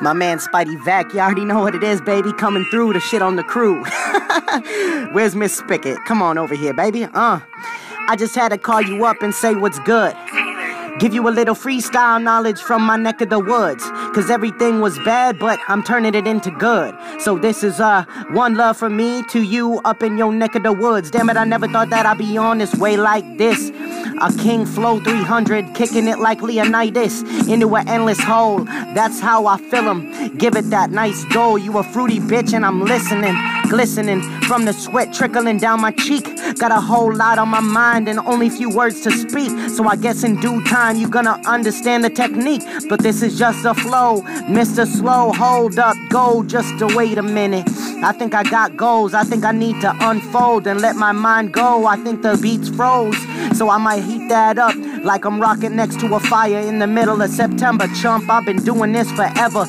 My man Spidey Vac, you already know what it is, baby. Coming through the shit on the crew. Where's Miss Spicket? Come on over here, baby. Uh. I just had to call you up and say what's good. Give you a little freestyle knowledge from my neck of the woods. Cause everything was bad, but I'm turning it into good. So this is uh one love from me to you up in your neck of the woods. Damn it, I never thought that I'd be on this way like this. A King Flow 300, kicking it like Leonidas into an endless hole. That's how I feel him. Give it that nice dough. You a fruity bitch, and I'm listening, glistening from the sweat trickling down my cheek. Got a whole lot on my mind and only few words to speak. So I guess in due time you're gonna understand the technique. But this is just a flow, Mr. Slow. Hold up, go just to wait a minute. I think I got goals. I think I need to unfold and let my mind go. I think the beats froze. So I might heat that up like I'm rocking next to a fire in the middle of September. Chump, I've been doing this forever.